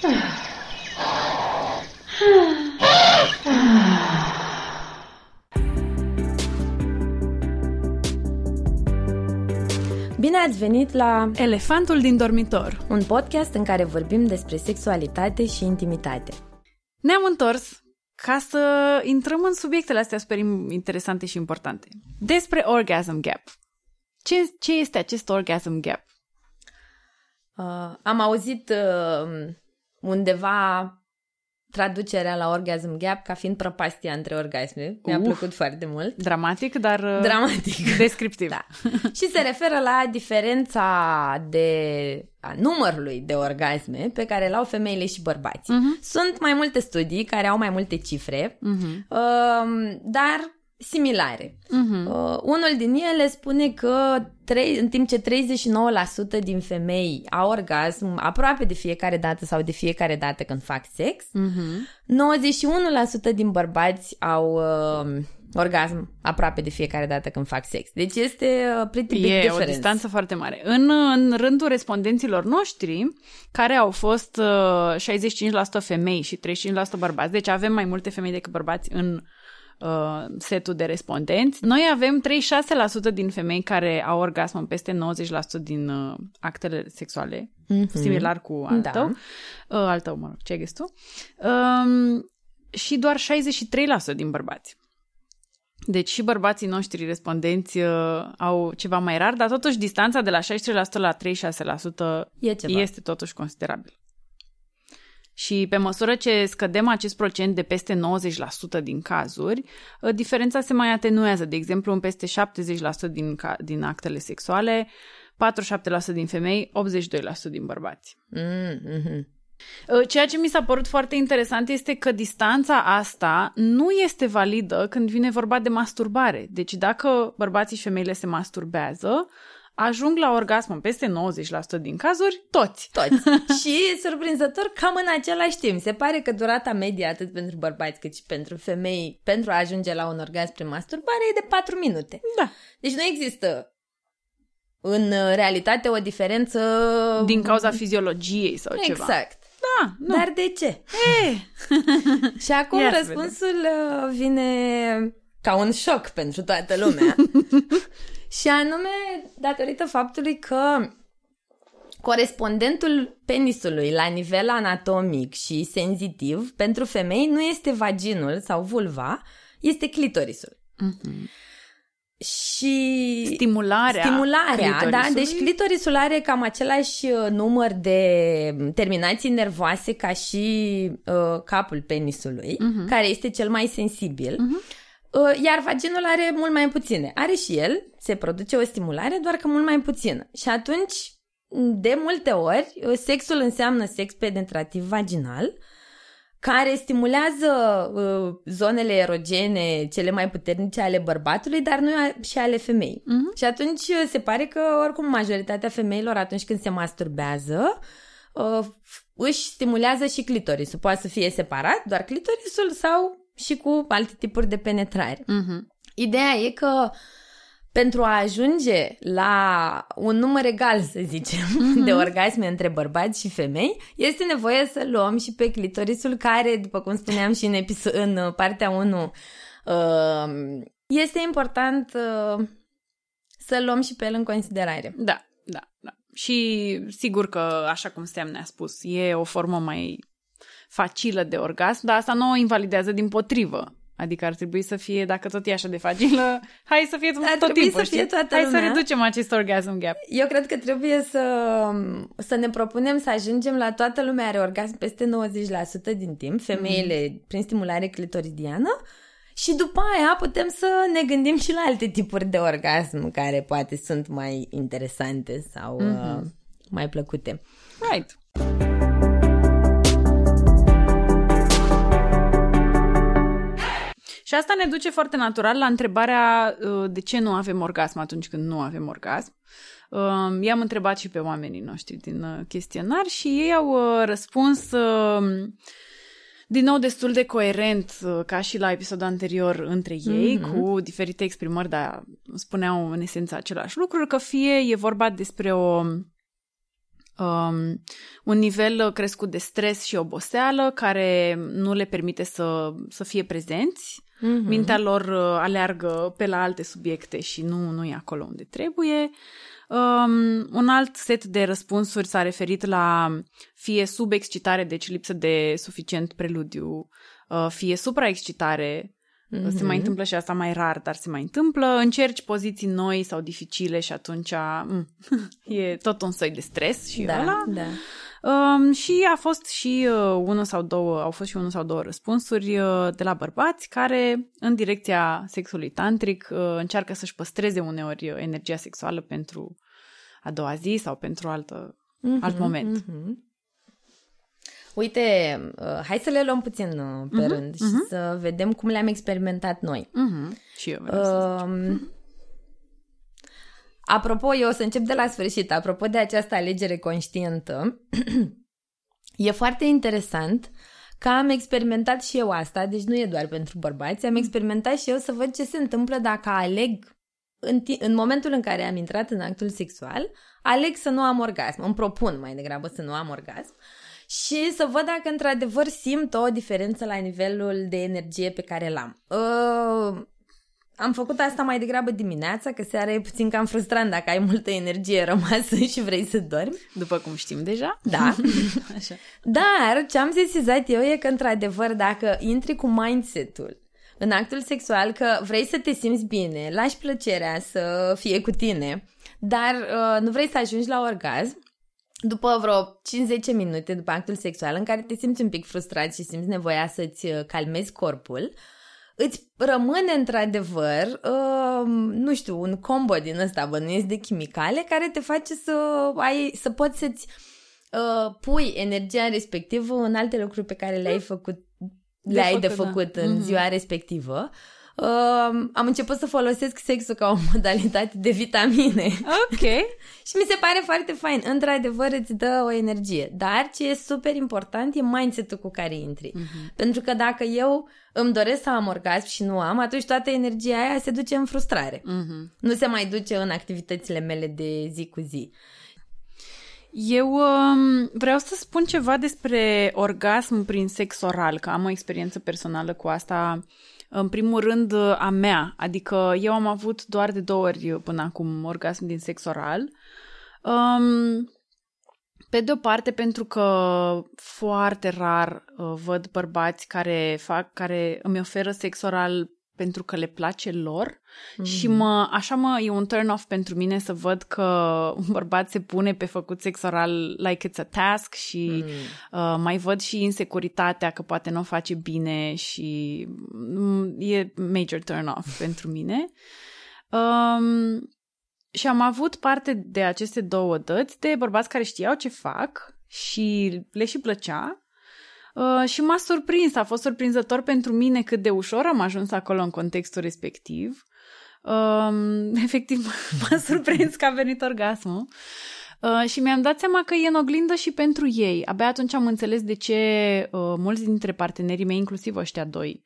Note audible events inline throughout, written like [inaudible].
Bine ați venit la Elefantul din dormitor, un podcast în care vorbim despre sexualitate și intimitate. Ne-am întors ca să intrăm în subiectele astea super interesante și importante. Despre orgasm gap. Ce, ce este acest orgasm gap? Uh, am auzit uh, undeva traducerea la orgasm gap ca fiind prăpastia între orgasme. Mi-a Uf. plăcut foarte mult. Dramatic, dar uh, Dramatic. [laughs] descriptiv. Da. și se referă la diferența de a numărului de orgasme pe care le au femeile și bărbații. Mhm. Sunt mai multe studii care au mai multe cifre, Mhm. um, dar similare. Mhm. Uh, unul din ele spune că trei, în timp ce 39% din femei au orgasm aproape de fiecare dată sau de fiecare dată când fac sex, Mhm. 91% din bărbați au uh, orgasm aproape de fiecare dată când fac sex. Deci este uh, pretty big E o difference. distanță foarte mare. În, în rândul respondenților noștri, care au fost uh, 65% femei și 35% bărbați, deci avem mai multe femei decât bărbați în uh, setul de respondenți, noi avem 36% din femei care au orgasm în peste 90% din uh, actele sexuale, Mhm. similar cu al Da. tău. Uh, al tău, mă rog, ce ai găsit tu? Um, și doar 63% din bărbați. Deci și bărbații noștri respondenți uh, au ceva mai rar, dar totuși distanța de la 63% la 36% E ceva. este totuși considerabil. Și pe măsură ce scădem acest procent de peste 90% din cazuri, uh, diferența se mai atenuează. De exemplu, în peste 70% din, ca- din actele sexuale, 47% din femei, 82% din bărbați. Mm, mhm. Uh, Ceea ce mi s-a părut foarte interesant este că distanța asta nu este validă când vine vorba de masturbare. Deci dacă bărbații și femeile se masturbează, ajung la orgasm în peste 90% din cazuri, toți. Toți. [laughs] și, surprinzător, cam în același timp. Se pare că durata medie, atât pentru bărbați cât și pentru femei, pentru a ajunge la un orgasm prin masturbare, e de 4 minute. Da. Deci nu există în uh, realitate o diferență... Din cauza fiziologiei sau ceva. Exact. Da, nu. Dar de ce? E, [laughs] Și acum Ia să răspunsul uh, vine ca un șoc pentru toată lumea. [laughs] și anume datorită faptului că corespondentul penisului la nivel anatomic și senzitiv pentru femei nu este vaginul sau vulva, este clitorisul. Mhm. Și Stimularea Stimularea, da, clitorisului. deci clitorisul are cam același uh, număr de terminații nervoase ca și uh, capul penisului, Mhm. care este cel mai sensibil. Uh, iar vaginul are mult mai puține. Are și el, se produce o stimulare, doar că mult mai puțină. Și atunci, de multe ori, uh, sexul înseamnă sex penetrativ vaginal, care stimulează uh, zonele erogene cele mai puternice ale bărbatului, dar nu a- și ale femeii. Mhm. Și atunci uh, se pare că oricum majoritatea femeilor atunci când se masturbează uh, își stimulează și clitorisul. Poate să fie separat, doar clitorisul sau și cu alte tipuri de penetrare. Mhm. Ideea e că pentru a ajunge la un număr egal, să zicem, de orgasme între bărbați și femei, este nevoie să luăm și pe clitorisul care, după cum spuneam și în, episo- în uh, partea 1, uh, este important uh, să luăm și pe el în considerare. Da, da, da. Și sigur că, așa cum Sam ne-a spus, e o formă mai facilă de orgasm, dar asta nu o invalidează din potrivă. Adică ar trebui să fie, dacă tot e așa de facilă, [laughs] hai să fie tot Ar trebui timpul, să fie știi? toată Hai lumea. să reducem acest orgasm gap. Eu cred că trebuie să, să ne propunem să ajungem la toată lumea are orgasm peste 90% din timp, femeile prin stimulare clitoridiană și după aia putem să ne gândim și la alte tipuri de orgasm care poate sunt mai interesante sau uh, mai plăcute. Right. Și asta ne duce foarte natural la întrebarea uh, de ce nu avem orgasm atunci când nu avem orgasm. Uh, I-am întrebat și pe oamenii noștri din uh, chestionar și ei au uh, răspuns uh, din nou destul de coerent uh, ca și la episodul anterior între ei, Mhm. cu diferite exprimări, dar spuneau în esență același lucruri, că fie e vorba despre o um, un nivel crescut de stres și oboseală care nu le permite să, să fie prezenți. Mm-hmm. Mintea lor uh, aleargă pe la alte subiecte și nu, nu e acolo unde trebuie. Um, un alt set de răspunsuri s-a referit la fie subexcitare, deci lipsă de suficient preludiu, uh, fie supraexcitare, Mm-hmm. Se mai mhm. întâmplă și asta mai rar, dar se mai întâmplă. Încerci poziții noi sau dificile și atunci mm, [laughs] e tot un soi de stres și da, ăla. Da. Um, și a fost și uh, unul sau două, au fost și unul sau două răspunsuri uh, de la bărbați care, în direcția sexului tantric, uh, încearcă să-și păstreze uneori energia sexuală pentru a doua zi sau pentru altă, mm-hmm, alt moment. Mm-hmm. Uite, uh, hai să le luăm puțin uh, pe uh-huh, rând uh-huh. și mhm. să vedem cum le-am experimentat noi. Uh-huh. Și eu vreau uh, să Apropo, eu o să încep de la sfârșit. Apropo de această alegere conștientă, [clears throat] e foarte interesant că am experimentat și eu asta, deci nu e doar pentru bărbați, am experimentat și eu să văd ce se întâmplă dacă aleg în, t- în momentul în care am intrat în actul sexual, aleg să nu am orgasm. Îmi propun mai degrabă să nu am orgasm și să văd dacă într-adevăr simt o diferență la nivelul de energie pe care l-am. Uh, am făcut asta mai degrabă dimineața, că seara e puțin cam frustrant dacă ai multă energie rămasă și vrei să dormi. După cum știm deja. Da. [laughs] Așa. Dar ce am sesizat eu e că, într-adevăr, dacă intri cu mindset-ul în actul sexual că vrei să te simți bine, lași plăcerea să fie cu tine, dar uh, nu vrei să ajungi la orgasm, după vreo 5-10 minute după actul sexual în care te simți un pic frustrat și simți nevoia să-ți uh, calmezi corpul, îți rămâne într-adevăr, uh, nu știu, un combo din ăsta bănuiesc de chimicale care te face să ai, să poți să-ți uh, pui energia respectivă în alte lucruri pe care le-ai făcut, le-ai de făcut, de făcut da. în mm-hmm. ziua respectivă. Uh, am început să folosesc sexul ca o [laughs] modalitate de vitamine. Ok. [laughs] și mi se pare foarte fain. Într-adevăr îți dă o energie. Dar ce e super important e mindset-ul cu care intri. Uh-huh. Pentru că dacă eu îmi doresc să am orgasm și nu am, atunci toată energia aia se duce în frustrare. Uh-huh. Nu se mai duce în activitățile mele de zi cu zi. Eu um, vreau să spun ceva despre orgasm prin sex oral, că am o experiență personală cu asta în primul rând, a mea. Adică eu am avut doar de două ori până acum orgasm din sex oral. Um, pe de o parte, pentru că foarte rar uh, văd bărbați care fac, care îmi oferă sex oral pentru că le place lor mm. și mă, așa mă, e un turn off pentru mine să văd că un bărbat se pune pe făcut sex oral like it's a task și mm. uh, mai văd și insecuritatea că poate nu o face bine și mm, e major turn off [laughs] pentru mine. Um, și am avut parte de aceste două dăți de bărbați care știau ce fac și le și plăcea Uh, și m-a surprins, a fost surprinzător pentru mine cât de ușor am ajuns acolo în contextul respectiv. Uh, [laughs] efectiv, m-a surprins că a venit orgasmul. Uh, și mi-am dat seama că e în oglindă și pentru ei. Abia atunci am înțeles de ce uh, mulți dintre partenerii mei, inclusiv ăștia doi,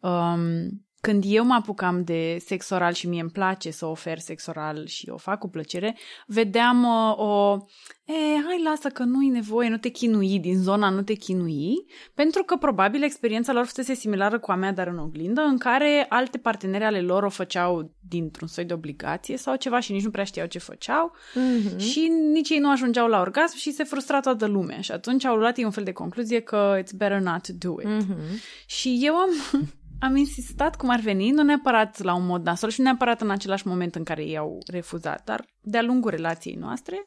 um, când eu mă apucam de sex oral și mie îmi place să ofer sex oral și o fac cu plăcere, vedeam uh, o, e, hai lasă că nu-i nevoie, nu te chinui, din zona nu te chinui, pentru că probabil experiența lor fusese similară cu a mea, dar în oglindă, în care alte parteneri ale lor o făceau dintr-un soi de obligație sau ceva și nici nu prea știau ce făceau mm-hmm. și nici ei nu ajungeau la orgasm și se frustra toată lumea și atunci au luat ei un fel de concluzie că it's better not to do it. Mm-hmm. Și eu am [laughs] am insistat cum ar veni, nu neapărat la un mod nasol și nu neapărat în același moment în care ei au refuzat, dar de-a lungul relației noastre,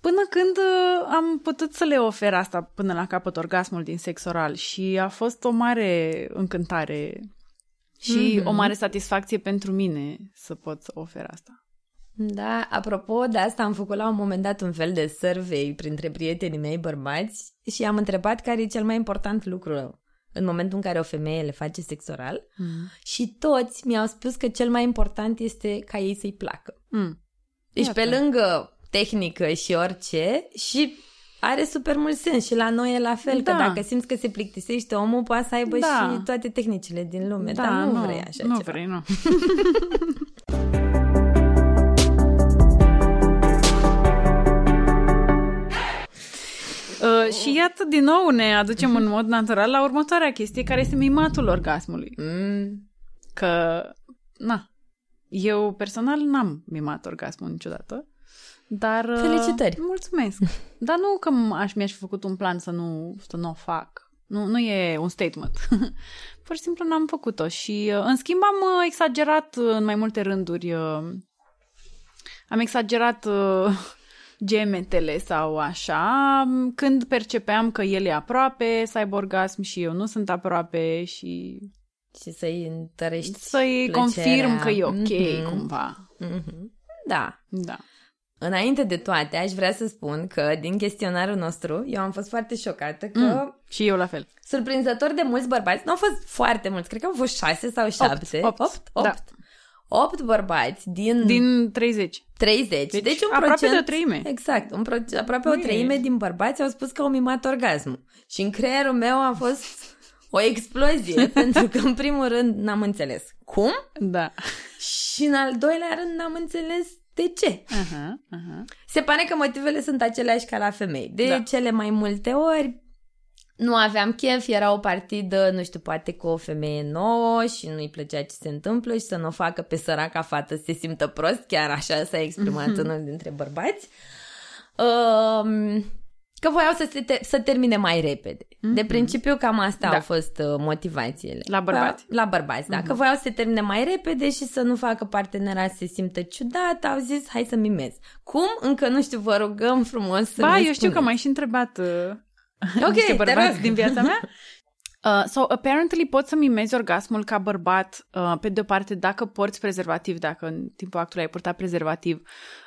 până când uh, am putut să le ofer asta până la capăt orgasmul din sex oral și a fost o mare încântare și mm-hmm. o mare satisfacție pentru mine să pot să ofer asta. Da, apropo de asta am făcut la un moment dat un fel de survey printre prietenii mei bărbați și am întrebat care e cel mai important lucru în momentul în care o femeie le face sex oral mm. și toți mi-au spus că cel mai important este ca ei să-i placă. Mm. Deci Iată. pe lângă tehnică și orice și are super mult sens și la noi e la fel, da. că dacă simți că se plictisește omul, poate să aibă da. și toate tehnicile din lume, da, dar nu, nu vrei așa nu ceva. vrei, nu. [laughs] Uh, și iată, din nou ne aducem în mod natural la următoarea chestie, care este mimatul orgasmului. Mm. Că, na, eu personal n-am mimat orgasmul niciodată. Dar... uh, Felicitări. Mulțumesc. [laughs] Dar nu că m- aș, mi-aș fi făcut un plan să nu, să nu o fac. Nu, nu e un statement. [laughs] Pur și simplu n-am făcut-o. Și, uh, în schimb, am uh, exagerat uh, în mai multe rânduri. uh, Am exagerat uh, gemetele sau așa, m, când percepeam că el e aproape să aibă orgasm și eu nu sunt aproape și Și să-i întărești să-i plăcerea. confirm că e ok Mhm. cumva. Mhm. Da. Da. Înainte de toate, aș vrea să spun că din chestionarul nostru, eu am fost foarte șocată că, Mm. Și eu la fel. surprinzător de mulți bărbați, nu au fost foarte mulți, cred că au fost șase sau șapte. opt, Opt? da. Opt. Opt bărbați din, din Din 30. 30. Deci, Deci un aproape procent, de o treime. Exact. Un pro, aproape Nu o e- treime din bărbați au spus că au mimat orgasmul. Și în creierul meu a fost o explozie, [laughs] pentru că în primul rând n-am înțeles cum Da. și în al doilea rând n-am înțeles de ce. Aha, aha. Se pare că motivele sunt aceleași ca la femei. De Da. cele mai multe ori nu aveam chef, era o partidă, nu știu, poate cu o femeie nouă și nu-i plăcea ce se întâmplă și să nu o facă pe săraca fată să se simtă prost, chiar așa s-a exprimat Mhm. unul dintre bărbați. Um, că voiau să, se te- să termine mai repede. De principiu cam asta Mhm. Da. au fost uh, motivațiile. La bărbați. Mhm. La bărbați, da. Că voiau să se termine mai repede și să nu facă partenera să se simtă ciudat, au zis hai să mimez. Cum? Încă nu știu, vă rugăm frumos să Ba, ne eu știu că spuneți. m-ai și întrebat uh, [laughs] Ok, niște te bărbați rog. din viața mea. [laughs] Uh, so, apparently poți să mimezi orgasmul ca bărbat, uh, pe de o parte, dacă porți prezervativ, dacă în timpul actului ai purtat prezervativ,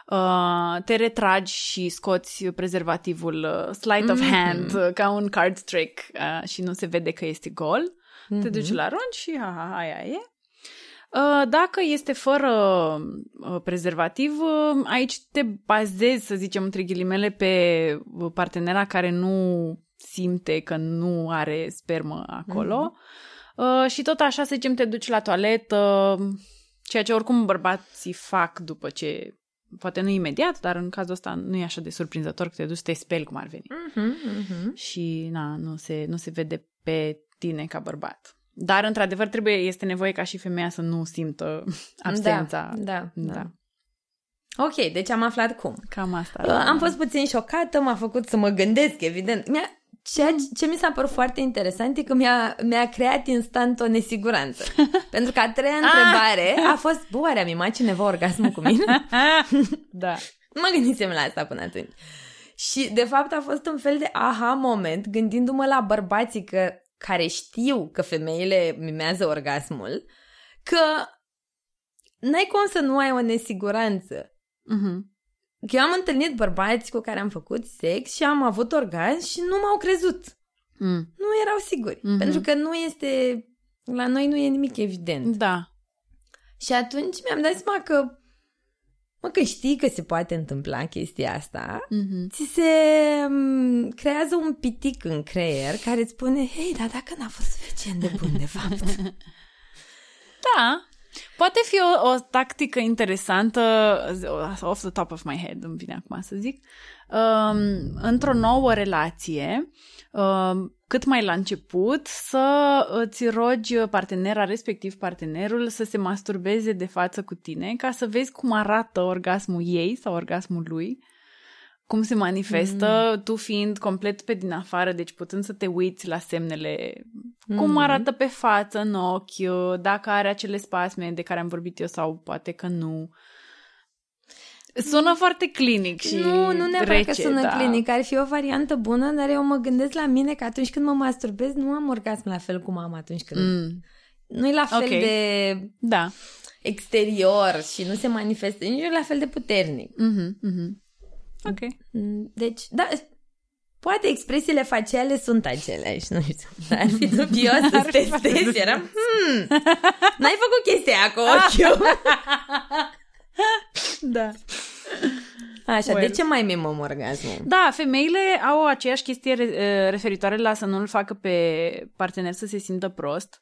uh, te retragi și scoți prezervativul uh, sleight of hand, uh, ca un card trick uh, și nu se vede că este gol. Te duci la rând și ha, ha, aia e. Uh, Dacă este fără uh, prezervativ, uh, aici te bazezi, să zicem, între ghilimele, pe uh, partenera care nu simte că nu are spermă acolo. Uh, Și tot așa, să zicem, te duci la toaletă, ceea ce oricum bărbații fac după ce, poate nu imediat, dar în cazul ăsta nu e așa de surprinzător că te duci să te speli cum ar veni. Mhm, mhm. Și, na, nu se, nu se vede pe tine ca bărbat. Dar, într-adevăr, trebuie, este nevoie ca și femeia să nu simtă absența. Da, da, da. Da. Ok, deci am aflat cum. Cam asta. Uh, Am fost puțin șocată, m-a făcut să mă gândesc, evident. Mi-a, ceea ce, ce mi s-a părut foarte interesant e că mi-a, mi-a creat instant o nesiguranță. [laughs] Pentru că a treia întrebare a fost, bă, oare a mimat cineva orgasmul cu mine? [laughs] da. Nu mă gândisem la asta până atunci. Și, de fapt, a fost un fel de aha moment, gândindu-mă la bărbații că, care știu că femeile mimează orgasmul, că n-ai cum să nu ai o nesiguranță. Mhm. Că eu am întâlnit bărbați cu care am făcut sex și am avut orgasm și nu m-au crezut. Mm. Nu erau siguri. Mhm. Pentru că nu este... La noi nu e nimic evident. Da. Și atunci mi-am dat seama că Mă, că știi că se poate întâmpla chestia asta, Mhm. ți se m, creează un pitic în creier care îți spune, hei, dar dacă n-a fost suficient de bun, de fapt. [laughs] Da. Poate fi o, o tactică interesantă, off the top of my head, îmi vine acum să zic, um, într-o nouă relație, um, cât mai la început, să îți rogi partenera, respectiv partenerul, să se masturbeze de față cu tine, ca să vezi cum arată orgasmul ei sau orgasmul lui, cum se manifestă, mm. tu fiind complet pe din afară, deci putând să te uiți la semnele, mm. cum arată pe față, în ochi, dacă are acele spasme de care am vorbit eu sau poate că nu. Sună foarte clinic și nu, nu neapărat rece, că sună da. clinic, ar fi o variantă bună, dar eu mă gândesc la mine că atunci când mă masturbez nu am orgasm la fel cum am atunci când... Mm. Nu e la fel Ok. de Da. exterior și nu se manifestă, nici nu e la fel de puternic. Mhm, mhm. Ok. Mm, Deci, da, poate expresiile faciale sunt aceleași, nu știu, dar ar fi dubios să Ar fi foarte testezi. dubios. [laughs] Eram, hmm, n-ai făcut chestia aia cu [laughs] ochiul. [laughs] Da. Așa, Well. de ce mai mimăm orgasmul? Da, femeile au aceeași chestie re- referitoare la să nu-l facă pe partener să se simtă prost.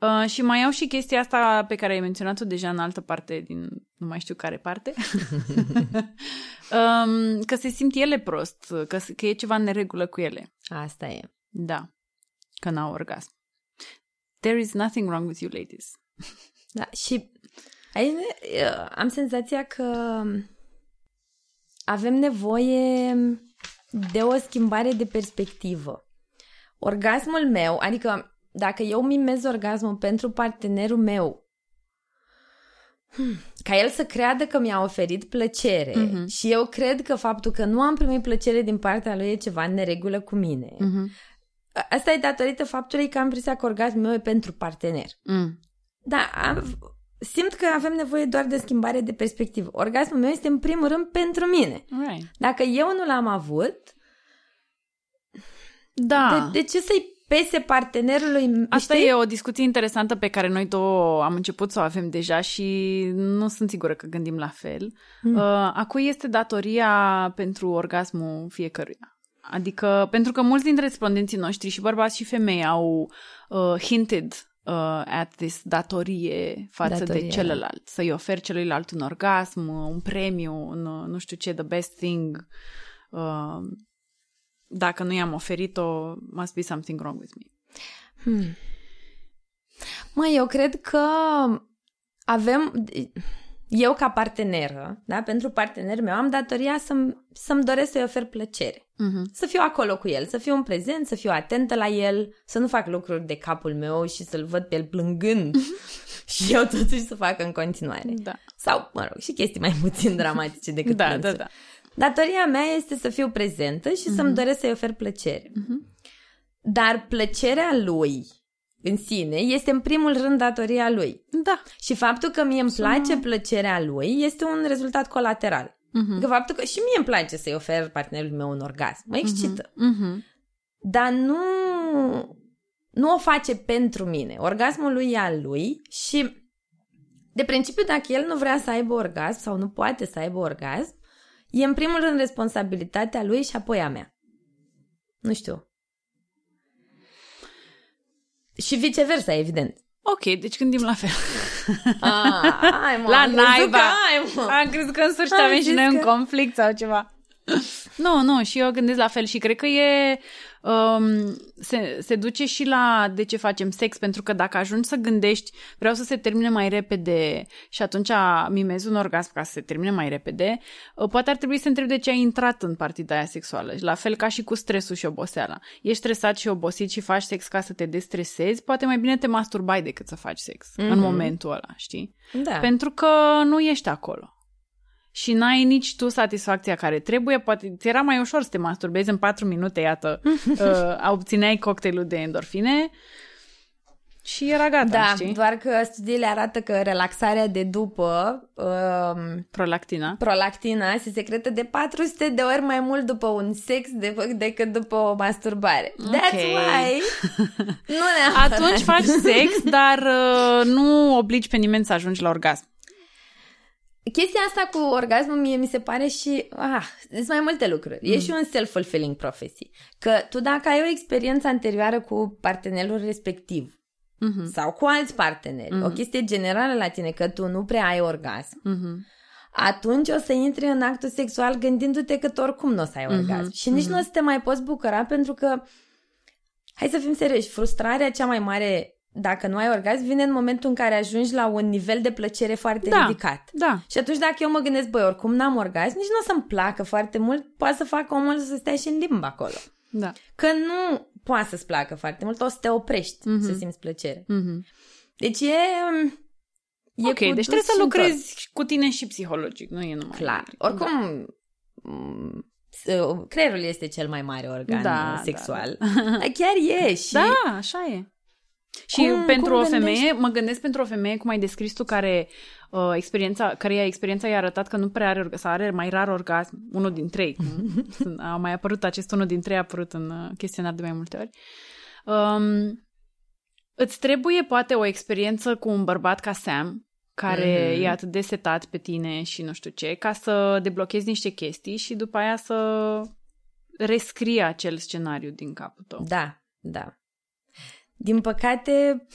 Uh, și mai au și chestia asta pe care ai menționat-o deja în altă parte din nu mai știu care parte. [laughs] um, că se simt ele prost, că, că e ceva în neregulă cu ele. Asta e. Da, că n-au orgasm. There is nothing wrong with you, ladies. Da, și aici uh, am senzația că avem nevoie de o schimbare de perspectivă. Orgasmul meu, adică dacă eu mimez orgasmul pentru partenerul meu, hmm, ca el să creadă că mi-a oferit plăcere Mhm. și eu cred că faptul că nu am primit plăcere din partea lui e ceva în neregulă cu mine. Mm-hmm. Asta e datorită faptului că am impresia că orgasmul meu e pentru partener. Mm. Da, am, simt că avem nevoie doar de schimbare de perspectivă. Orgasmul meu este în primul rând pentru mine. Right. Dacă eu nu l-am avut, Da. de, de ce să-i pese partenerului? Asta știi? e o discuție interesantă pe care noi două am început să o avem deja și nu sunt sigură că gândim la fel. Mm. Uh, a cui este datoria pentru orgasmul fiecăruia? Adică, pentru că mulți dintre respondenții noștri, și bărbați și femei, au uh, hinted uh, at this datorie față Datorie, de da. celălalt. Să-i oferi celuilalt un orgasm, un premiu, un, uh, nu știu ce, the best thing. Uh, dacă nu i-am oferit-o, must be something wrong with me. Hmm. Măi, eu cred că avem... Eu ca parteneră, da, pentru partenerul meu, am datoria să-mi, să-mi doresc să-i ofer plăcere. Mm-hmm. Să fiu acolo cu el, să fiu în prezent, să fiu atentă la el, să nu fac lucruri de capul meu și să-l văd pe el plângând [laughs] și eu totuși să fac în continuare. Da. Sau, mă rog, și chestii mai puțin [laughs] dramatice decât Da, plânsul. da, da. Datoria mea este să fiu prezentă și mm-hmm. să-mi doresc să-i ofer plăcere. Mhm. Dar plăcerea lui în sine este în primul rând datoria lui. Da. Și faptul că mie îmi place plăcerea lui este un rezultat colateral. Mhm. Că faptul că și mie îmi place să-i ofer partenerului meu un orgasm. Mă excită. Mhm. Dar nu, nu o face pentru mine. Orgasmul lui e al lui și de principiu dacă el nu vrea să aibă orgasm sau nu poate să aibă orgasm, e în primul rând responsabilitatea lui și apoi a mea. Nu știu. Și viceversa, evident. Ok, deci gândim la fel. Ah, ai, mă, La am crezut naiba. că ai, mă. Am crezut că în sfârșit Am avem și zis noi un că- conflict sau ceva. Nu, nu, și eu gândesc la fel și cred că e... Um, se, se duce și la de ce facem sex, pentru că dacă ajungi să gândești vreau să se termine mai repede și atunci mimezi un orgasm ca să se termine mai repede, uh, poate ar trebui să întrebi de ce ai intrat în partida aia sexuală. La fel ca și cu stresul și oboseala. Ești stresat și obosit și faci sex ca să te destresezi, poate mai bine te masturbai decât să faci sex mm-hmm. în momentul ăla, știi? Da. Pentru că nu ești acolo. Și n-ai nici tu satisfacția care trebuie, poate ți era mai ușor să te masturbezi în patru minute, iată, [laughs] uh, obțineai cocktailul de endorfine și era gata, Da, știi? doar că studiile arată că relaxarea de după um, Prolactina. prolactina se secretă de 400 de ori mai mult după un sex de, decât după o masturbare. That's Ok. why [laughs] nu neapărat. Atunci faci sex, dar uh, nu obligi pe nimeni să ajungi la orgasm. Chestia asta cu orgasmul mie mi se pare și... Ah, sunt mai multe lucruri. E și un self-fulfilling prophecy. Că tu dacă ai o experiență anterioară cu partenerul respectiv Mhm. sau cu alți parteneri, o chestie generală la tine că tu nu prea ai orgasm, Mhm. atunci o să intri în actul sexual gândindu-te că tu oricum nu o să ai orgasm. Și nici nu o să te mai poți bucura pentru că, hai să fim serioși, frustrarea cea mai mare dacă nu ai orgasm vine în momentul în care ajungi la un nivel de plăcere foarte Da. ridicat. Da. Și atunci dacă eu mă gândesc, băi, oricum n-am orgasm, nici nu o să-mi placă foarte mult, poate să facă omul să stea și în limbă acolo. Da. Că nu poate să-ți placă foarte mult, o să te oprești Mhm. să simți plăcere. Mhm. Deci e... e Ok, cu deci dus trebuie să și întors. lucrezi cu tine și psihologic, nu e numai... Clar. Oricum, m, s- creierul este cel mai mare organ Da, sexual. Dar chiar e [laughs] și... Da, așa e. Și Cum- pentru cum o femeie, gândești? mă gândesc pentru o femeie, cum ai descris tu, care uh, experiența, care experiența i-a arătat că nu prea are, orga- sau are mai rar orgasm, unul din trei. cum [laughs] sunt- a mai apărut acest unul din trei, a apărut în uh, chestionar de mai multe ori. Um, îți trebuie poate o experiență cu un bărbat ca Sam care Mhm. e atât de setat pe tine și nu știu ce, ca să deblochezi niște chestii și după aia să rescrie acel scenariu din capul tău. Da, da. Din păcate,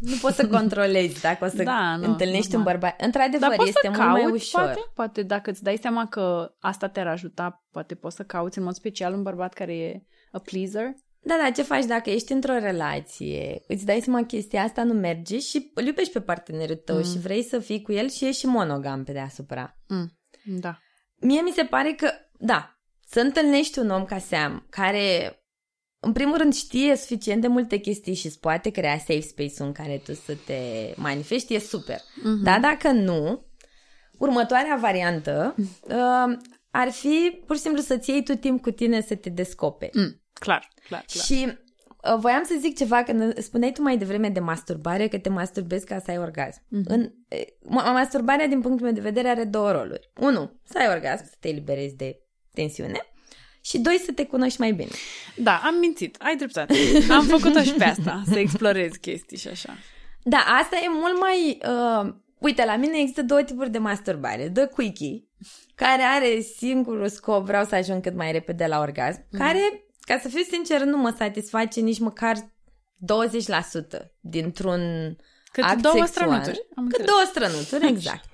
nu poți să [laughs] controlezi dacă o să Da, nu, întâlnești un normal. bărbat. Într-adevăr, Dar poți este să mult cauți, mai ușor. poate, poate dacă îți dai seama că asta te-ar ajuta, poate poți să cauți în mod special un bărbat care e a pleaser. Da, da, ce faci dacă ești într-o relație, îți dai seama că chestia asta nu merge și îl iubești pe partenerul tău Mm. și vrei să fii cu el și ești și monogam pe deasupra. Mm, da. Mie mi se pare că, da, să întâlnești un om ca Sam, care, în primul rând, știe suficient de multe chestii și îți poate crea safe space-ul în care tu să te manifesti, e super. Mhm. Dar dacă nu, următoarea variantă uh, ar fi pur și simplu să-ți iei tu timp cu tine să te descoperi. Mm, clar, clar, clar. Și uh, voiam să zic ceva, când spuneai tu mai devreme de masturbare, că te masturbezi ca să ai orgasm. Mhm. În, eh, ma- masturbarea, din punctul meu de vedere, are două roluri. Unu, să ai orgasm, să te eliberezi de tensiune. Și doi, să te cunoști mai bine. Da, am mințit, ai dreptate. Am făcut-o și pe asta, să explorez chestii și așa. Da, asta e mult mai... Uh, uite, la mine există două tipuri de masturbare. The quickie, care are singurul scop, vreau să ajung cât mai repede la orgasm, Mhm. care, ca să fiu sincer, nu mă satisface nici măcar 20% dintr-un Cât act două sexual. strănuturi. Am Cât înțeles. două strănuturi, exact.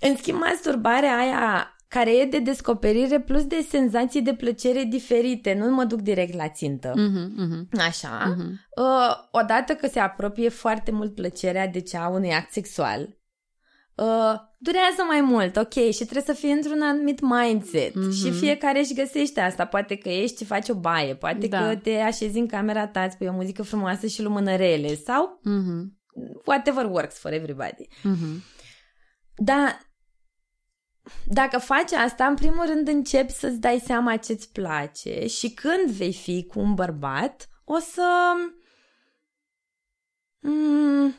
În schimb, masturbarea aia care e de descoperire plus de senzații de plăcere diferite, nu mă duc direct la țintă. Mhm, mhm, Așa. mhm. Uh, odată că se apropie foarte mult plăcerea de cea a unui act sexual, uh, durează mai mult, ok, și trebuie să fii într-un anumit mindset Mhm. și fiecare își găsește asta. Poate că ești și faci o baie, poate Da. că te așezi în camera ta, îți pui o muzică frumoasă și lumânărele sau Mhm, whatever works for everybody. mhm. Dar dacă faci asta, în primul rând începi să-ți dai seama ce-ți place și când vei fi cu un bărbat, o să... Mm,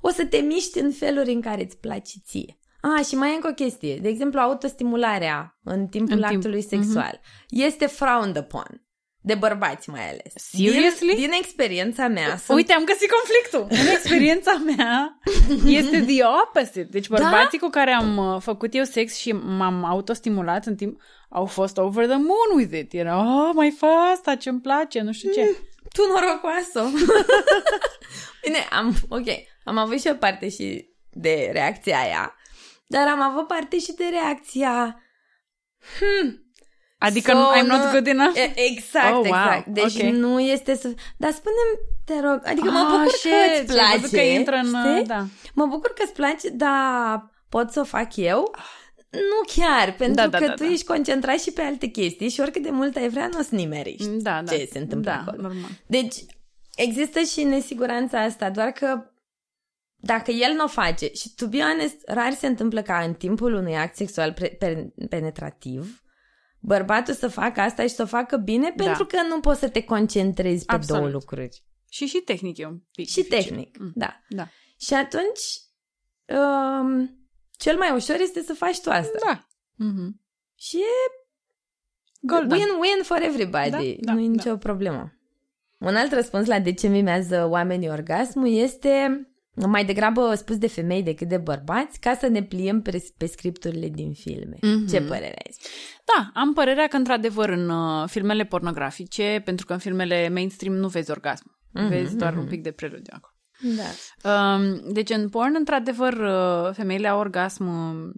o să te miști în feluri în care îți place ție. Ah, și mai e încă o chestie. De exemplu, autostimularea în timpul În timp. actului sexual este frowned upon. De bărbați mai ales. Seriously? Din, din experiența mea. sunt Uite, am găsit conflictul. În [laughs] experiența mea este the opposite. Deci bărbații cu care am uh, făcut eu sex și m-am autostimulat în timp au fost over the moon with it. Era, oh, mai fă asta, ce-mi place, nu știu ce. Tu norocoasă! [laughs] Bine, am, ok, am avut și o parte și de reacția aia, dar am avut parte și de reacția... Hmm, Adică so I'm not nu- good enough? E- Exact, Oh, wow, exact. Deci ok. nu este să... Dar spune te rog, adică mă Ah, bucur shit, că îți ai văzut place. că intră în... știi? Da. Mă bucur că îți place, dar pot să o fac eu? Nu chiar, pentru Da, da, că da, tu da. ești concentrat și pe alte chestii și oricât de mult ai vrea, nu o să nimerești Da, da. ce se întâmplă da, acolo. normal. Deci, există și nesiguranța asta, doar că dacă el nu o face, și to be honest, rar se întâmplă ca în timpul unui act sexual pre- pe- penetrativ, bărbatul să facă asta și să o facă bine, Da. pentru că nu poți să te concentrezi pe Absolut. două lucruri. Și și tehnic e un pic Și dificil. tehnic, Mm. da. Da. Și atunci, um, cel mai ușor este să faci tu asta. Da. Mhm. Și e Golden. win-win for everybody. Da, da, nu e da. nicio problemă. Un alt răspuns la de ce mimează oamenii orgasmul este mai degrabă spus de femei decât de bărbați, ca să ne pliem pe, pe scripturile din filme. Mhm. Ce părere ai? Da, am părerea că, într-adevăr, în uh, filmele pornografice, pentru că în filmele mainstream nu vezi orgasm. Mhm, Vezi doar mhm. un pic de preludiu acolo. Da. Um, deci, în porn, într-adevăr, uh, femeile au orgasm uh,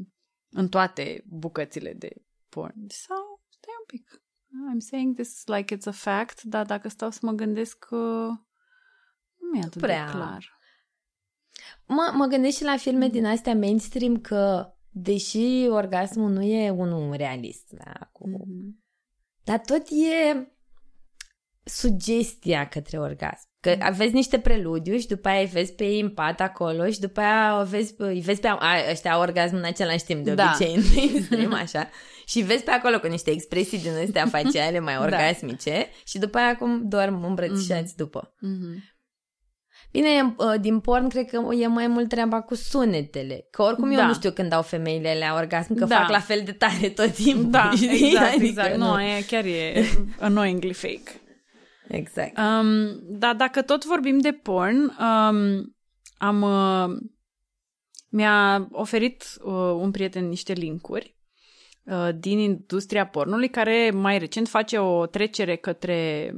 în toate bucățile de porn. Sau, stai un pic. I'm saying this like it's a fact, dar dacă stau să mă gândesc că nu e atât Prea. de clar. Mă, mă gândesc și la filme din astea mainstream că, deși orgasmul nu e unul realist, da, cu... Mhm. dar tot e sugestia către orgasm. Că aveți niște preludiu și după aia îi vezi pe ei în pat acolo și după aia o vezi pe, îi vezi pe a, ăștia au orgasm în același timp de Da. obicei în mainstream, așa. Și vezi pe acolo cu niște expresii din astea [laughs] faciale mai Da. orgasmice și după aia cum dorm îmbrățișați după. Mhm. Bine, uh, din porn cred că e mai mult treaba cu sunetele. Că oricum eu Da. nu știu când au femeile la orgasm, că Da. fac la fel de tare tot timpul. Da, știi? exact, [laughs] Adică exact. Nu, e, chiar e [laughs] annoyingly fake. Exact. Um, dar dacă tot vorbim de porn, um, am uh, mi-a oferit uh, un prieten niște linkuri uh, din industria pornului care mai recent face o trecere către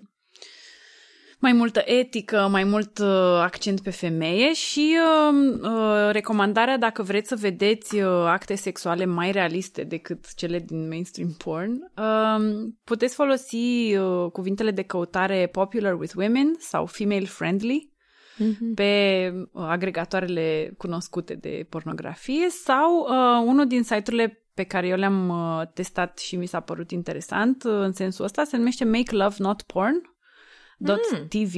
mai multă etică, mai mult uh, accent pe femeie și uh, uh, recomandarea dacă vreți să vedeți uh, acte sexuale mai realiste decât cele din mainstream porn, uh, puteți folosi uh, cuvintele de căutare popular with women sau female friendly Mhm. pe uh, agregatoarele cunoscute de pornografie sau uh, unul din site-urile pe care eu le-am uh, testat și mi s-a părut interesant uh, în sensul ăsta se numește Make Love Not Porn .tv,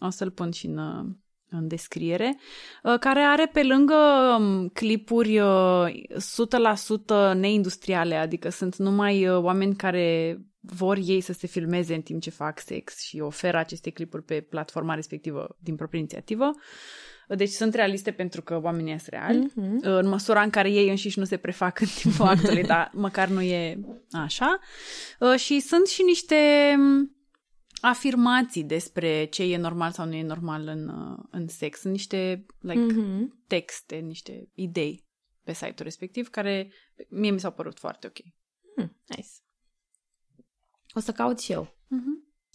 o să-l pun și în, uh, în descriere, uh, care are pe lângă um, clipuri uh, 100% neindustriale, adică sunt numai uh, oameni care vor ei să se filmeze în timp ce fac sex și oferă aceste clipuri pe platforma respectivă din proprie inițiativă. Deci sunt realiste pentru că oamenii sunt reali, Mhm. în măsura în care ei înșiși nu se prefac în timpul [laughs] actului, dar măcar nu e așa. Uh, Și sunt și niște um, afirmații despre ce e normal sau nu e normal în, uh, în sex. Sunt niște like, Mhm. texte, niște idei pe site-ul respectiv care mie mi s-au părut foarte ok. Hmm, nice. O să caut și eu.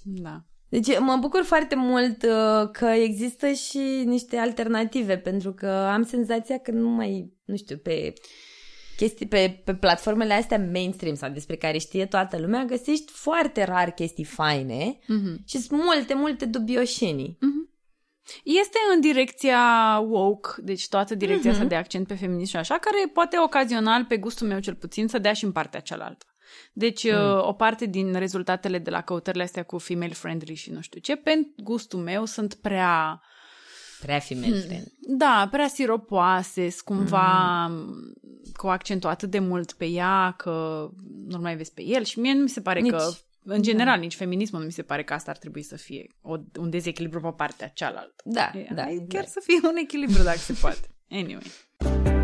Da. Deci mă bucur foarte mult uh, că există și niște alternative, pentru că am senzația că nu mai, nu știu, pe chestii, pe, pe platformele astea mainstream sau despre care știe toată lumea, găsești foarte rar chestii faine Mhm. și sunt multe, multe dubioșenii. Este în direcția woke, deci toată direcția asta de accent pe feminism și așa, care poate ocazional, pe gustul meu cel puțin, să dea și în partea cealaltă. Deci, mm. o parte din rezultatele de la căutările astea cu female friendly și nu știu ce, pe gustul meu sunt prea, Prea female friend. da, prea siropoase, sunt cumva mm. cu accentul atât de mult pe ea că nu mai vezi pe el și mie nu mi se pare Nici- că, în general, nici feminismul nu mi se pare că asta ar trebui să fie o, un dezechilibru pe partea cealaltă. Da, E, da. hai chiar da. să fie un echilibru dacă se poate. [laughs] Anyway.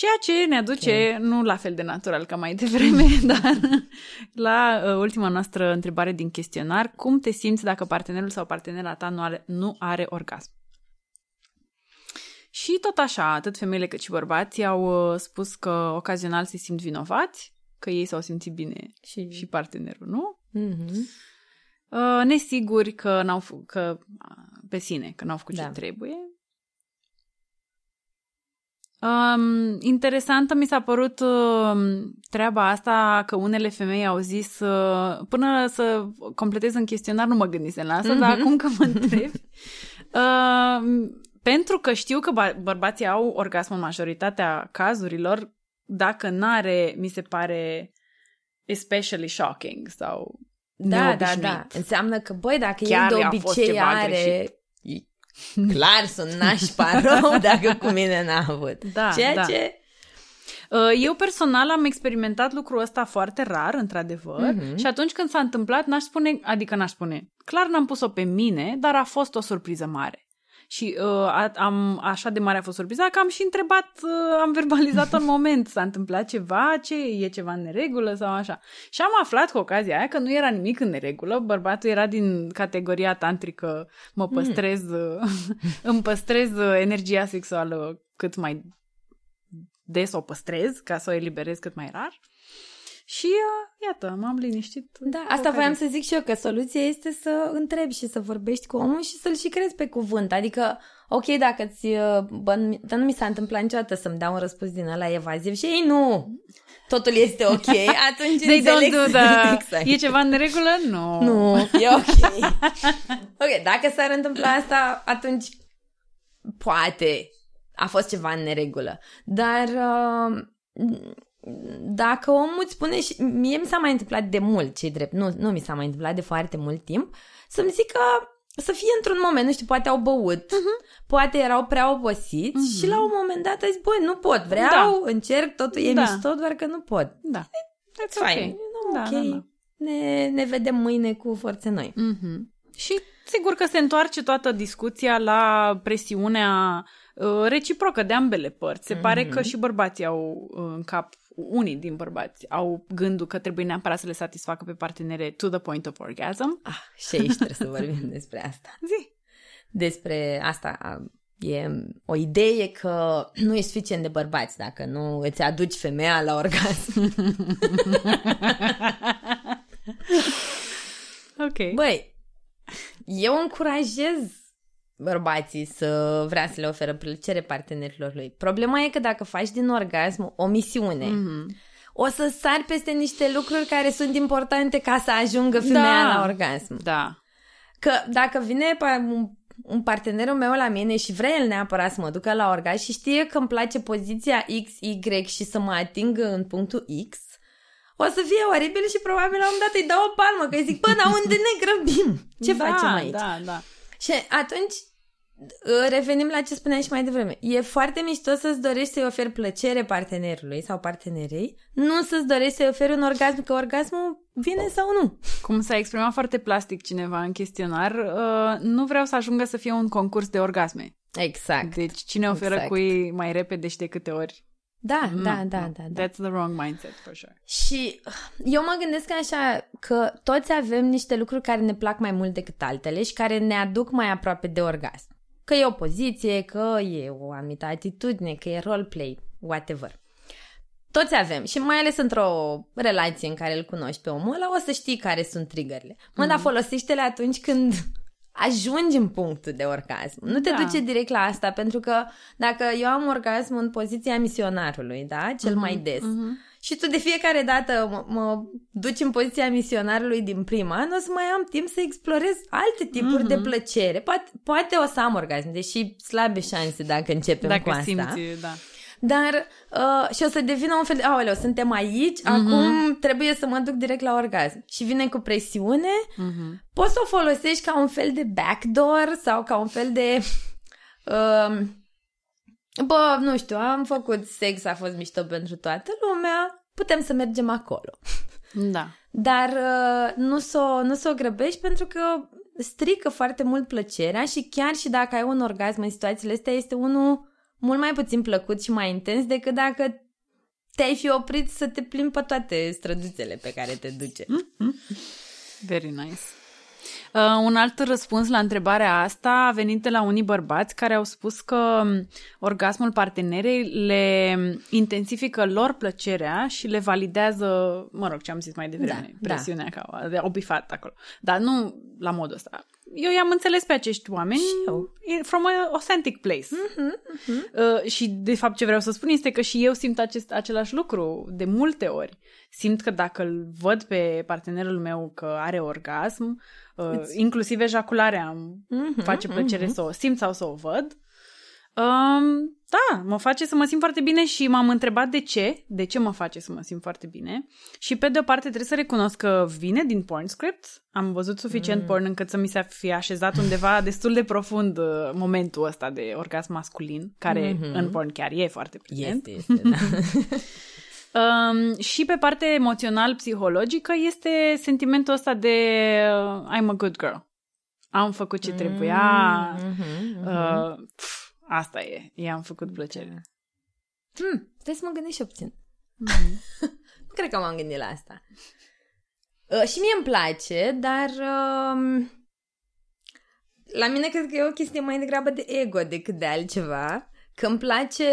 Ceea ce ne aduce, okay. nu la fel de natural ca mai devreme, [laughs] dar la uh, ultima noastră întrebare din chestionar, cum te simți dacă partenerul sau partenera ta nu are, nu are orgasm? Și tot așa, atât femeile cât și bărbații au uh, spus că ocazional se simt vinovați, că ei s-au simțit bine Și, și partenerul, nu? Mhm. Uh, nesiguri că n-au f- că pe sine, că n-au făcut Da. ce trebuie. Um, interesantă mi s-a părut uh, treaba asta că unele femei au zis uh, până să completez în chestionar nu mă gândisem la asta, mm-hmm. dar Mhm. acum că mă întreb uh, pentru că știu că ba- bărbații au orgasm în majoritatea cazurilor dacă n-are, mi se pare especially shocking sau Da, da, neobișnuit. da. Înseamnă că, băi, dacă Chiar el de i-a fost obicei ceva are... greșit. E Clar, sunt nașpa rău dacă cu mine n-a avut. Da, Ceea da. ce... Uh, Eu personal am experimentat lucrul ăsta foarte rar, într-adevăr, Mhm. și atunci când s-a întâmplat, n-aș spune, adică n-aș spune, clar n-am pus-o pe mine, dar a fost o surpriză mare. Și uh, a, am, așa de mare a fost surpriza că am și întrebat, uh, am verbalizat în moment, s-a întâmplat ceva, ce e ceva în neregulă sau așa. Și am aflat cu ocazia aia că nu era nimic în neregulă, bărbatul era din categoria tantrică, mă păstrez, uh, [laughs] îmi păstrez uh, energia sexuală cât mai des o păstrez ca să o eliberez cât mai rar. Și uh, iată, m-am liniștit. Da, cu asta ocazia. voiam să zic și eu, că soluția este să întrebi și să vorbești cu omul și să-l și crezi pe cuvânt. Adică, ok, dacă ți bă, nu- dar nu mi s-a întâmplat niciodată să-mi dea un răspuns din ăla evaziv și ei nu, totul este ok, [laughs] atunci They don't înțeleg do să- the... [laughs] exact. E ceva în regulă? Nu. Nu, e ok. [laughs] ok, dacă s-ar întâmpla asta, atunci poate a fost ceva în neregulă. Dar uh, dacă omul îți spune și mie mi s-a mai întâmplat de mult, ce drept, nu, nu mi s-a mai întâmplat de foarte mult timp, să-mi zică să fie într-un moment, nu știu, poate au băut, uh-huh. poate erau prea obosiți uh-huh. și la un moment dat ai zis, băi, nu pot, vreau, da. încerc, totul e Da. mișto, doar că nu pot. Da. That's Fine. okay. Nu, Da, ok, da, da. Ne, ne vedem mâine cu forțe noi. Mhm. Și sigur că se întoarce toată discuția la presiunea uh, reciprocă de ambele părți. Se mm-hmm. pare că și bărbații au uh, în cap, unii din bărbați au gândul că trebuie neapărat să le satisfacă pe partenere to the point of orgasm. Ah, și aici trebuie să vorbim [laughs] despre asta. Zi! Despre asta e o idee că nu e suficient de bărbați dacă nu îți aduci femeia la orgasm. [laughs] ok. Băi, eu încurajez bărbații să vrea să le oferă plăcere partenerilor lui. Problema e că dacă faci din orgasm o misiune, mm-hmm. o să sari peste niște lucruri care sunt importante ca să ajungă femeia da. la orgasm. Da. Că dacă vine un, un partenerul meu la mine și vrea el neapărat să mă ducă la orgasm și știe că îmi place poziția X, Y și să mă atingă în punctul X, o să fie oribil și probabil la un dat îi dau o palmă, că îi zic, până unde ne grăbim? Ce da, facem aici? Da, da. Și atunci revenim la ce spuneam și mai devreme. E foarte mișto să-ți dorești să-i oferi plăcere partenerului sau partenerei, nu să-ți dorești să-i oferi un orgasm, că orgasmul vine sau nu. Cum s-a exprimat foarte plastic cineva în chestionar, uh, nu vreau să ajungă să fie un concurs de orgasme. Exact. Deci cine oferă exact. cui mai repede și de câte ori da, no, da, da, da, da. That's the wrong mindset, for sure. Și eu mă gândesc așa că toți avem niște lucruri care ne plac mai mult decât altele și care ne aduc mai aproape de orgasm. Că e o poziție, că e o anumită atitudine, că e roleplay, whatever. Toți avem și mai ales într-o relație în care îl cunoști pe omul ăla, o să știi care sunt triggerile. Mă, mm-hmm. dar folosește-le atunci când ajungi în punctul de orgasm. Nu te da. duce direct la asta, pentru că dacă eu am orgasm în poziția misionarului, da, cel mm-hmm. mai des, mm-hmm. Și tu de fiecare dată mă, mă duci în poziția misionarului din prima, nu o să mai am timp să explorez alte tipuri mm-hmm. de plăcere. Poate, poate o să am orgasm, deși slabe șanse dacă începem dacă cu asta. Simți, da. Dar uh, și o să devină un fel de, aoleu, suntem aici, uh-huh. acum trebuie să mă duc direct la orgasm. Și vine cu presiune, uh-huh. poți să o folosești ca un fel de backdoor sau ca un fel de... Uh, bă, nu știu, am făcut sex, a fost mișto pentru toată lumea, putem să mergem acolo. [laughs] Da. Dar uh, nu s-o, nu s-o grăbești pentru că strică foarte mult plăcerea și chiar și dacă ai un orgasm în situațiile astea este unul mult mai puțin plăcut și mai intens decât dacă te-ai fi oprit să te plimbi pe toate străduțele pe care te duce. [laughs] Very nice. Uh, un alt răspuns la întrebarea asta a venit de la unii bărbați care au spus că um, orgasmul partenerei le intensifică lor plăcerea și le validează, mă rog, ce am zis mai devreme, da, presiunea da. că au bifat acolo. Dar nu la modul ăsta eu i-am înțeles pe acești oameni și eu. from an authentic place. Uh-huh, uh-huh. Uh, și de fapt ce vreau să spun este că și eu simt acest, același lucru de multe ori. Simt că dacă îl văd pe partenerul meu că are orgasm, uh, inclusiv ejacularea îmi uh-huh, face plăcere uh-huh. să o simt sau să o văd, Um, da, mă face să mă simt foarte bine și m-am întrebat de ce, de ce mă face să mă simt foarte bine. Și pe de o parte trebuie să recunosc că vine din porn script. Am văzut suficient mm. porn încât să mi se fi așezat undeva [laughs] destul de profund uh, momentul ăsta de orgasm masculin, care mm-hmm. în porn chiar e foarte prezent. Este, este, da. [laughs] Um, și pe partea emoțional-psihologică este sentimentul ăsta de uh, I'm a good girl. Am făcut ce trebuia. Mm-hmm, mm-hmm. Uh, pf, Asta e. I-am făcut plăcere. Hmm, trebuie să mă gândesc și puțin. Mm-hmm. [laughs] nu cred că m-am gândit la asta. Uh, și mie îmi place, dar uh, la mine cred că e o chestie mai degrabă de ego decât de altceva. Că îmi place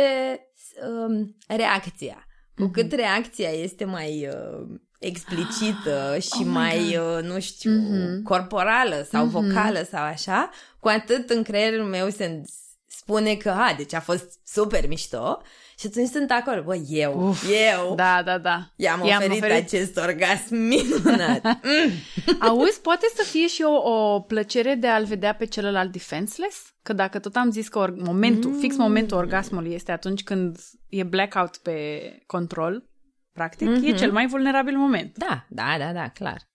uh, reacția. Cu mm-hmm. cât reacția este mai uh, explicită ah, [gasps] și oh mai, uh, nu știu, mm-hmm. corporală sau mm-hmm. vocală sau așa, cu atât în creierul meu se spune că, a, deci a fost super mișto și atunci sunt acolo, bă, eu, Uf, eu, da, da, da. i-am, i-am oferit, oferit acest orgasm [laughs] minunat. Mm. [laughs] Auzi, poate să fie și o, o plăcere de a-l vedea pe celălalt defenseless? Că dacă tot am zis că or- momentul, mm. fix momentul orgasmului este atunci când e blackout pe control, practic, mm-hmm. e cel mai vulnerabil moment. Da, da, da, da, clar.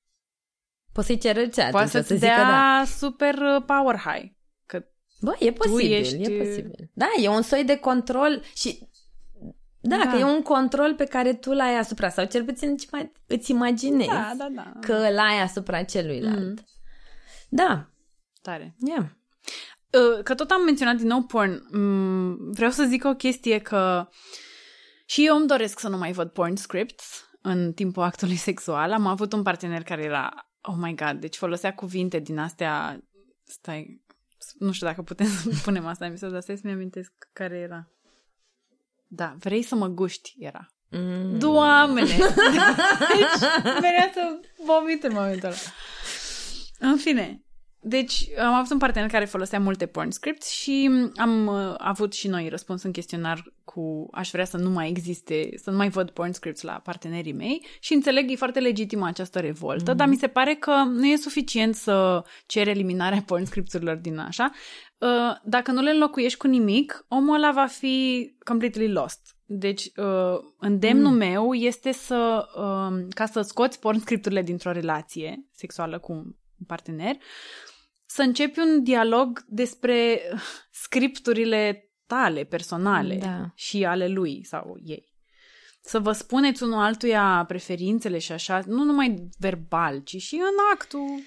Poți să-i ceri ce Poate să-ți să dea da. super uh, power high. Bă, e posibil, ești... e posibil. Da, e un soi de control și da, da, că e un control pe care tu l-ai asupra sau cel puțin îți imaginezi da, da, da. că l-ai asupra celuilalt. Mm. Da. Tare. Yeah. Uh, că tot am menționat din nou porn, mm, vreau să zic o chestie că și eu îmi doresc să nu mai văd porn scripts în timpul actului sexual. Am avut un partener care era, oh my god, deci folosea cuvinte din astea, stai, nu știu dacă putem să punem asta în episod, dar stai să-mi amintesc care era. Da, vrei să mă guști, era. Mm. Doamne! [laughs] deci, venea să vomit în momentul ăla. În fine, deci am avut un partener care folosea multe porn scripts și am uh, avut și noi răspuns în chestionar cu aș vrea să nu mai existe, să nu mai văd porn scripts la partenerii mei și înțeleg, e foarte legitimă această revoltă, mm-hmm. dar mi se pare că nu e suficient să ceri eliminarea [laughs] porn scripts-urilor din așa. Uh, dacă nu le înlocuiești cu nimic, omul ăla va fi completely lost. Deci, uh, îndemnul mm. meu este să, uh, ca să scoți porn scripturile dintr-o relație sexuală cu un partener, să începi un dialog despre scripturile tale, personale Da. și ale lui sau ei. Să vă spuneți unul altuia preferințele și așa, nu numai verbal, ci și în actul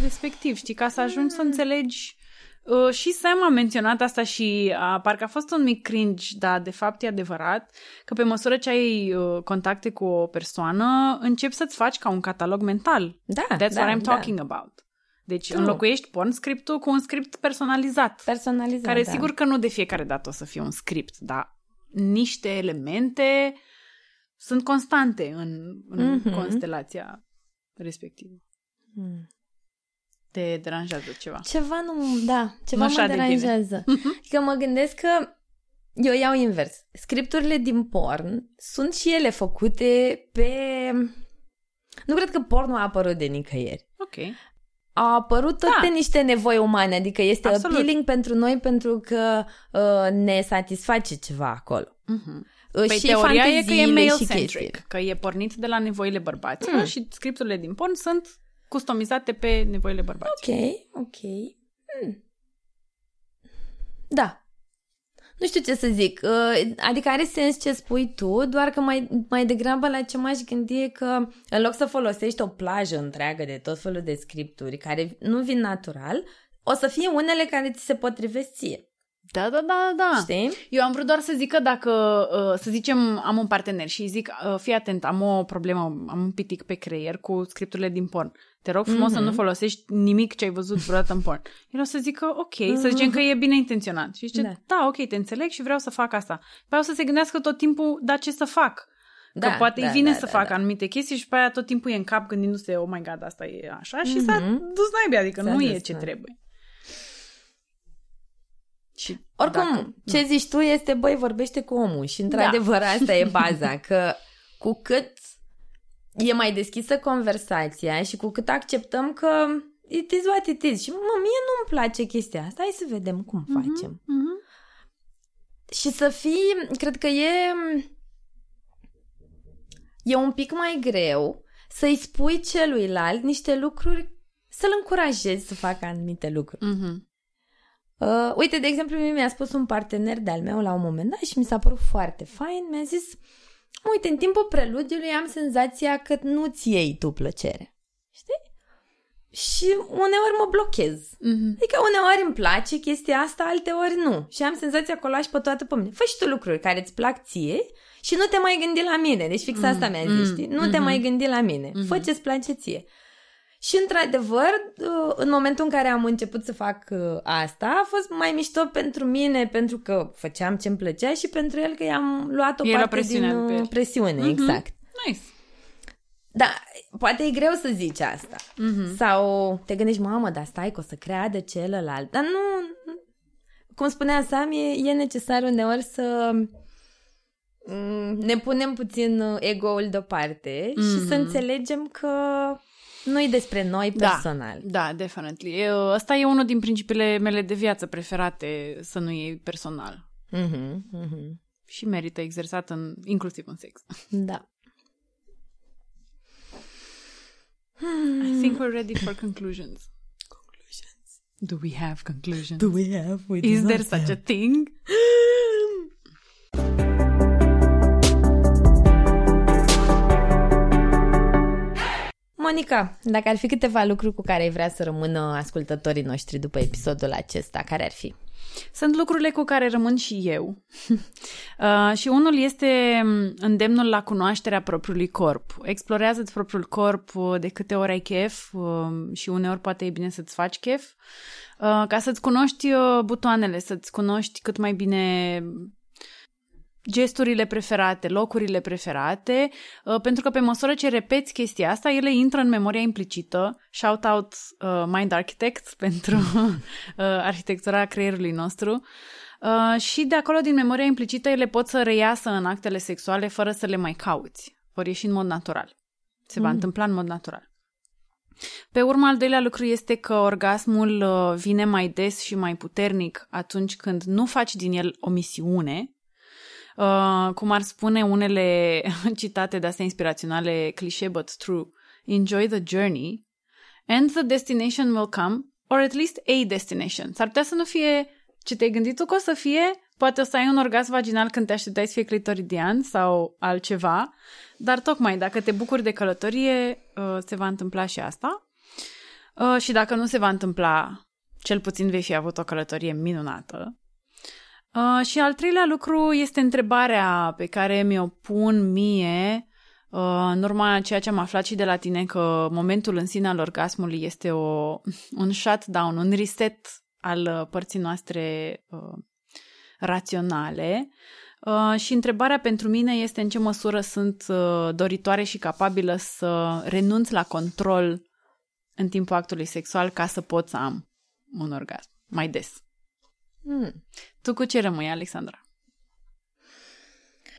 respectiv, știi, ca să ajungi să înțelegi Uh, și Sam a menționat asta și uh, parcă a fost un mic cringe, dar de fapt e adevărat că pe măsură ce ai uh, contacte cu o persoană, începi să-ți faci ca un catalog mental. Da, That's da, what I'm da. talking about. Deci True. înlocuiești porn scriptul cu un script personalizat. Personalizat, care da. sigur că nu de fiecare dată o să fie un script, dar niște elemente sunt constante în, în Mhm. constelația respectivă. Mm. Te deranjează ceva. Ceva nu, da, ceva Nu mă așa de bine. deranjează. [laughs] Că mă gândesc că eu iau invers. Scripturile din porn sunt și ele făcute pe... Nu cred că pornul a apărut de nicăieri. Ok. A apărut tot Da. pe niște nevoi umane, adică este Absolut. appealing pentru noi pentru că uh, ne satisface ceva acolo. Mhm. Uh, Păi și teoria e că e fanteziile și male-centric, chestiile. că e pornit de la nevoile bărbaților mm. și scripturile din porn sunt customizate pe nevoile bărbaților. Ok, ok. Hmm. Da. Nu știu ce să zic. Uh, Adică are sens ce spui tu, doar că mai, mai degrabă la ce m-aș gândi e că în loc să folosești o plajă întreagă de tot felul de scripturi care nu vin natural, o să fie unele care ți se potrivesc ție. Da, da, da, da. Știi? Eu am vrut doar să zic că dacă, uh, să zicem, am un partener și îi zic, uh, fii atent, am o problemă, am un pitic pe creier cu scripturile din porn. Te rog frumos mm-hmm. să nu folosești nimic ce ai văzut vreodată în porn. El o să zică, ok, mm-hmm. să zicem că e bine intenționat. Și zice, da. Da. da, ok, te înțeleg și vreau să fac asta. Pe o să se gândească tot timpul, dar ce să fac? Că Da, poate da, îi vine da, să da, facă da. anumite chestii și pe aia tot timpul e în cap gândindu-se, oh my god, asta e așa și s-a Mhm. dus naibii, adică S-a nu dus, e ce da. trebuie. Și Oricum, dacă- ce zici tu este, băi, vorbește cu omul și într-adevăr Da. asta e baza, [laughs] că cu cât e mai deschisă conversația și cu cât acceptăm că it is what it is și mă, mie nu-mi place chestia asta, hai să vedem cum facem. Mhm. Și să fii, cred că e e un pic mai greu să-i spui celuilalt niște lucruri, să-l încurajezi să facă anumite lucruri. Mhm. Uh, uite, de exemplu, mie mi-a spus un partener de-al meu la un moment dat și mi s-a părut foarte fain. Mi-a zis, uite, în timpul preludiului am senzația că nu-ți iei tu plăcere. Știi? Și uneori mă blochez. Mhm. Adică uneori îmi place chestia asta, alteori nu. Și am senzația că o lași pe toată pe mine. Fă și tu lucruri care îți plac ție și nu te mai gândi la mine. Deci fix asta mi-a zis, mm, știi? Nu te mhm. mai gândi la mine. Fă ce-ți place ție. Și într-adevăr, uh, în momentul în care am început să fac uh, asta, a fost mai mișto pentru mine, pentru că făceam ce-mi plăcea și pentru el că i-am luat o El o parte presiune din pe uh, el. presiune, Mhm. exact. Nice. Da, poate e greu să zici asta. Mhm. Sau te gândești, mamă, dar stai că o să creadă celălalt. Dar nu, cum spunea Sam, e, e necesar uneori să mm, ne punem puțin uh, ego-ul deoparte mm-hmm. și să înțelegem că nu e despre noi personal. Da, da, definitely. Eu, ăsta e unul din principiile mele de viață preferate, să nu iei personal. Mm-hmm, mm-hmm. Și merită exersat în, inclusiv în sex. Da. I think we're ready for conclusions. Conclusions. Do we have conclusions? Do we have? We do Is not there such a thing? Monica, dacă ar fi câteva lucruri cu care ai vrea să rămână ascultătorii noștri după episodul acesta, care ar fi? Sunt lucrurile cu care rămân și eu. [laughs] uh, și unul este îndemnul la cunoașterea propriului corp. Explorează-ți propriul corp uh, de câte ori ai chef uh, și uneori poate e bine să-ți faci chef. Uh, ca să-ți cunoști uh, butoanele, să-ți cunoști cât mai bine gesturile preferate, locurile preferate, uh, pentru că pe măsură ce repeți chestia asta, ele intră în memoria implicită. Shout out uh, Mind Architect [laughs] pentru uh, arhitectura creierului nostru. Uh, și de acolo, din memoria implicită, ele pot să reiasă în actele sexuale fără să le mai cauți. Vor ieși în mod natural. Se va mm. întâmpla în mod natural. Pe urmă, al doilea lucru este că orgasmul uh, vine mai des și mai puternic atunci când nu faci din el o misiune, Uh, cum ar spune unele [laughs] citate de astea inspiraționale, cliché but true, enjoy the journey and the destination will come, or at least a destination. S-ar putea să nu fie ce te-ai gândit tu că o să fie, poate o să ai un orgasm vaginal când te așteptai să fie clitoridian sau altceva, dar tocmai dacă te bucuri de călătorie, uh, se va întâmpla și asta. Uh, și dacă nu se va întâmpla, cel puțin vei fi avut o călătorie minunată. Uh, și al treilea lucru este întrebarea pe care mi-o pun mie uh, în urma ceea ce am aflat și de la tine că momentul în sine al orgasmului este o, un shutdown, un reset al uh, părții noastre uh, raționale. Uh, și întrebarea pentru mine este în ce măsură sunt uh, doritoare și capabilă să renunț la control în timpul actului sexual ca să pot să am un orgasm mai des. Hmm. Tu cu ce rămâi, Alexandra?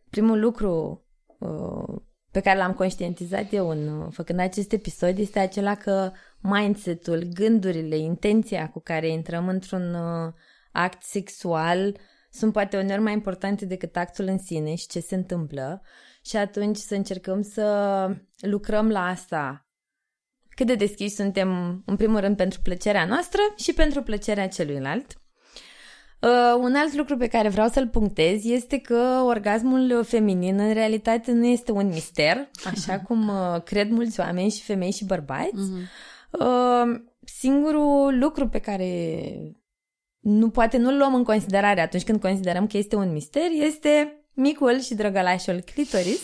Primul lucru uh, pe care l-am conștientizat eu în, uh, făcând acest episod este acela că mindset-ul, gândurile, intenția cu care intrăm într-un uh, act sexual sunt poate uneori mai importante decât actul în sine și ce se întâmplă și atunci să încercăm să lucrăm la asta cât de deschiși suntem, în primul rând, pentru plăcerea noastră și pentru plăcerea celuilalt. Uh, un alt lucru pe care vreau să-l punctez este că orgasmul feminin în realitate nu este un mister, așa [laughs] cum uh, cred mulți oameni și femei și bărbați. Uh-huh. Uh, singurul lucru pe care nu poate nu-l luăm în considerare atunci când considerăm că este un mister este micul și drăgălașul clitoris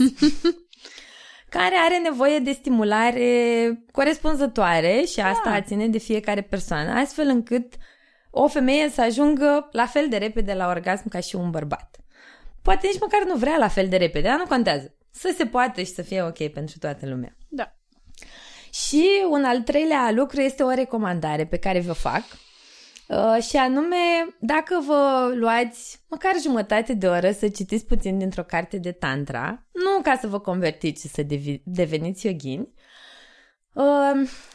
[laughs] care are nevoie de stimulare corespunzătoare și asta da. ține de fiecare persoană, astfel încât o femeie să ajungă la fel de repede la orgasm ca și un bărbat. Poate nici măcar nu vrea la fel de repede, dar nu contează. Să se poată și să fie ok pentru toată lumea. Da. Și un al treilea lucru este o recomandare pe care vă fac. Uh, și anume, dacă vă luați măcar jumătate de oră să citiți puțin dintr-o carte de tantra, nu ca să vă convertiți și să devi- deveniți yogini, Uh,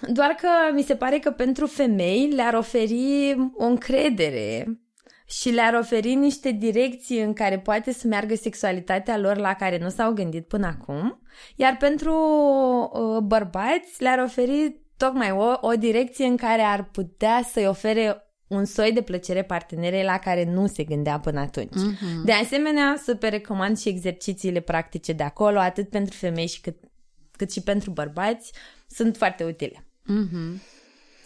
doar că mi se pare că pentru femei le-ar oferi o încredere și le-ar oferi niște direcții în care poate să meargă sexualitatea lor la care nu s-au gândit până acum, iar pentru uh, bărbați le-ar oferi tocmai o, o direcție în care ar putea să-i ofere un soi de plăcere partenerei la care nu se gândea până atunci. Uh-huh. De asemenea, super recomand și exercițiile practice de acolo, atât pentru femei și cât, cât și pentru bărbați, sunt foarte utile. Mm-hmm.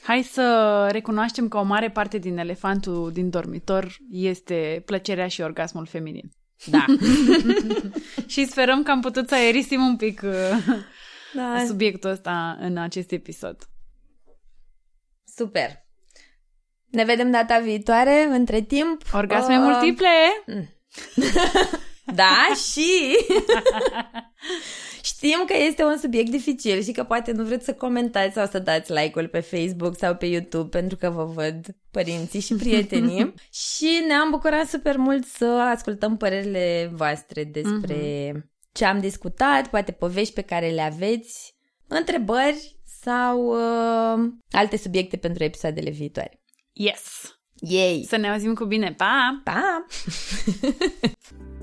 Hai să recunoaștem că o mare parte din elefantul din dormitor este plăcerea și orgasmul feminin. Da. [laughs] [laughs] și sperăm că am putut să aerisim un pic [laughs] uh, da. subiectul ăsta în acest episod. Super. Ne vedem data viitoare. Între timp... Orgasme uh... multiple! Mm. da, și... Știm că este un subiect dificil și că poate nu vreți să comentați sau să dați like-ul pe Facebook sau pe YouTube pentru că vă văd părinții și prietenii [laughs] și ne-am bucurat super mult să ascultăm părerile voastre despre uh-huh. ce am discutat, poate povești pe care le aveți, întrebări sau uh, alte subiecte pentru episoadele viitoare. Yes! Yay! Să ne auzim cu bine! Pa! Pa! [laughs]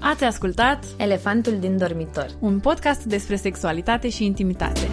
Ați ascultat Elefantul din dormitor, un podcast despre sexualitate și intimitate.